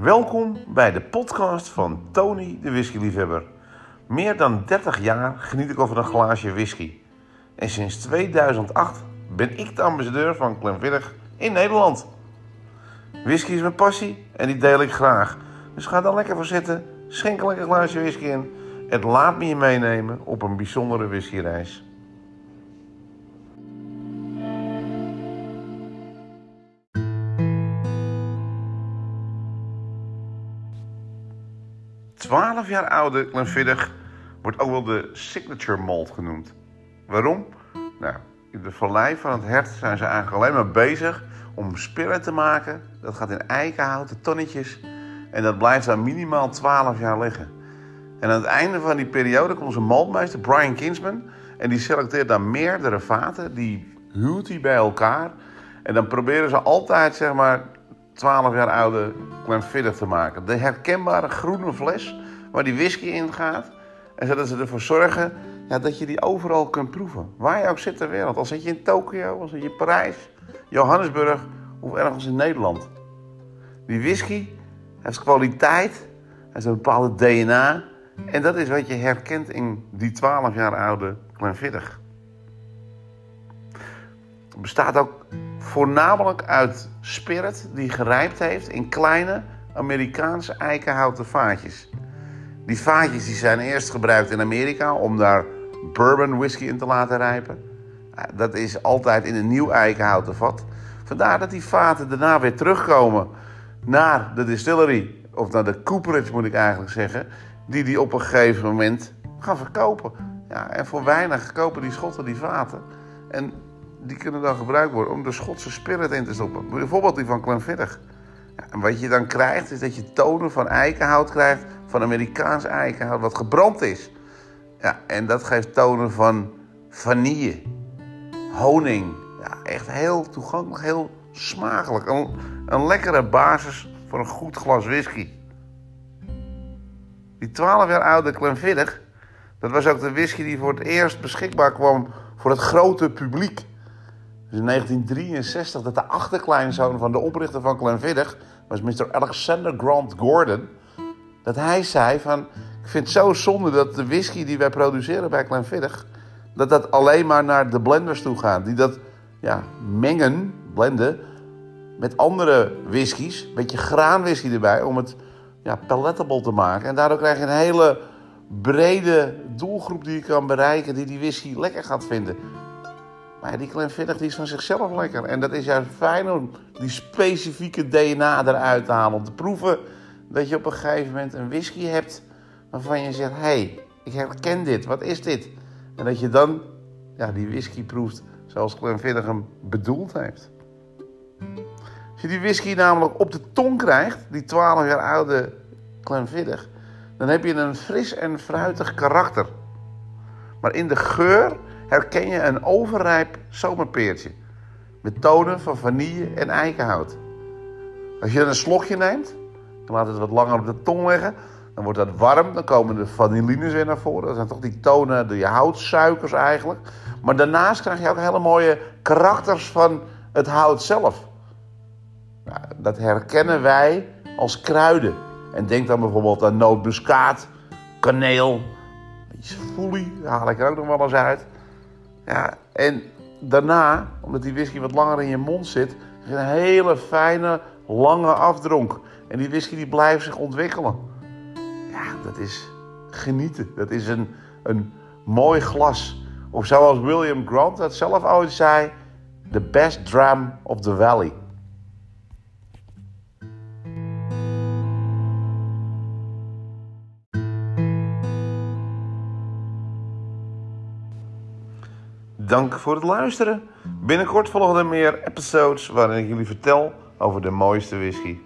Welkom bij de podcast van Tony de whiskyliefhebber. Meer dan 30 jaar geniet ik over een glaasje whisky. En sinds 2008 ben ik de ambassadeur van Glenfiddich in Nederland. Whisky is mijn passie en die deel ik graag. Dus ga dan lekker voor zitten, schenk een lekker glaasje whisky in... en laat me je meenemen op een bijzondere whiskyreis. Twaalf jaar oude Glenfiddich wordt ook wel de signature malt genoemd. Waarom? Nou, in de vallei van het hert zijn ze eigenlijk alleen maar bezig om spirit te maken. Dat gaat in eikenhouten tonnetjes en dat blijft dan minimaal 12 jaar liggen. En aan het einde van die periode komt onze maltmeester Brian Kinsman en die selecteert dan meerdere vaten, die huwt hij bij elkaar en dan proberen ze altijd zeg maar 12 jaar oude Glenfiddich te maken. De herkenbare groene fles waar die whisky in gaat. En zodat ze ervoor zorgen ja, dat je die overal kunt proeven. Waar je ook zit ter wereld. Al zit je in Tokio, al zit je in Parijs, Johannesburg of ergens in Nederland. Die whisky heeft kwaliteit, heeft een bepaalde DNA. En dat is wat je herkent in die 12 jaar oude Glenfiddich. Het bestaat ook voornamelijk uit spirit die gerijpt heeft in kleine Amerikaanse eikenhouten vaatjes. Die vaatjes die zijn eerst gebruikt in Amerika om daar bourbon whisky in te laten rijpen. Dat is altijd in een nieuw eikenhouten vat. Vandaar dat die vaten daarna weer terugkomen naar de distillery, of naar de cooperage moet ik eigenlijk zeggen, die die op een gegeven moment gaan verkopen. Ja, en voor weinig kopen die Schotten die vaten. En die kunnen dan gebruikt worden om de Schotse spirit in te stoppen. Bijvoorbeeld die van Glenfiddich. Ja, en wat je dan krijgt, is dat je tonen van eikenhout krijgt, van Amerikaans eikenhout, wat gebrand is. Ja, en dat geeft tonen van vanille, honing. Ja, echt heel toegankelijk, heel smakelijk. Een, een lekkere basis voor een goed glas whisky. Die 12 jaar oude Glenfiddich, dat was ook de whisky die voor het eerst beschikbaar kwam voor het grote publiek. Dus in 1963 dat de achterkleinzoon van de oprichter van Glenfiddich was Mr. Alexander Grant Gordon. Dat hij zei van, ik vind het zo zonde dat de whisky die wij produceren bij Glenfiddich... dat dat alleen maar naar de blenders toe gaat. Die dat ja, mengen, blenden, met andere whiskies. Een beetje graanwhisky erbij om het ja, palatable te maken. En daardoor krijg je een hele brede doelgroep die je kan bereiken... die die whisky lekker gaat vinden. Maar die Glenfiddich is van zichzelf lekker. En dat is juist fijn om die specifieke DNA eruit te halen. Om te proeven dat je op een gegeven moment een whisky hebt waarvan je zegt: hé, hey, ik herken dit, wat is dit? En dat je dan ja, die whisky proeft zoals Glenfiddich hem bedoeld heeft. Als je die whisky namelijk op de tong krijgt, die 12 jaar oude Glenfiddich, dan heb je een fris en fruitig karakter. Maar in de geur herken je een overrijp zomerpeertje. Met tonen van vanille en eikenhout. Als je een slokje neemt, dan laat het wat langer op de tong liggen. Dan wordt dat warm, dan komen de vanillines weer naar voren. Dat zijn toch die tonen, die houtsuikers eigenlijk. Maar daarnaast krijg je ook hele mooie karakters van het hout zelf. Dat herkennen wij als kruiden. En denk dan bijvoorbeeld aan nootmuskaat, kaneel, foelie, haal ik er ook nog wel eens uit. Ja, en daarna, omdat die whisky wat langer in je mond zit, is een hele fijne, lange afdronk. En die whisky die blijft zich ontwikkelen. Ja, dat is genieten. Dat is een, een mooi glas. Of zoals William Grant dat zelf ooit zei: The best dram of the valley. Dank voor het luisteren. Binnenkort volgen er meer episodes waarin ik jullie vertel over de mooiste whisky.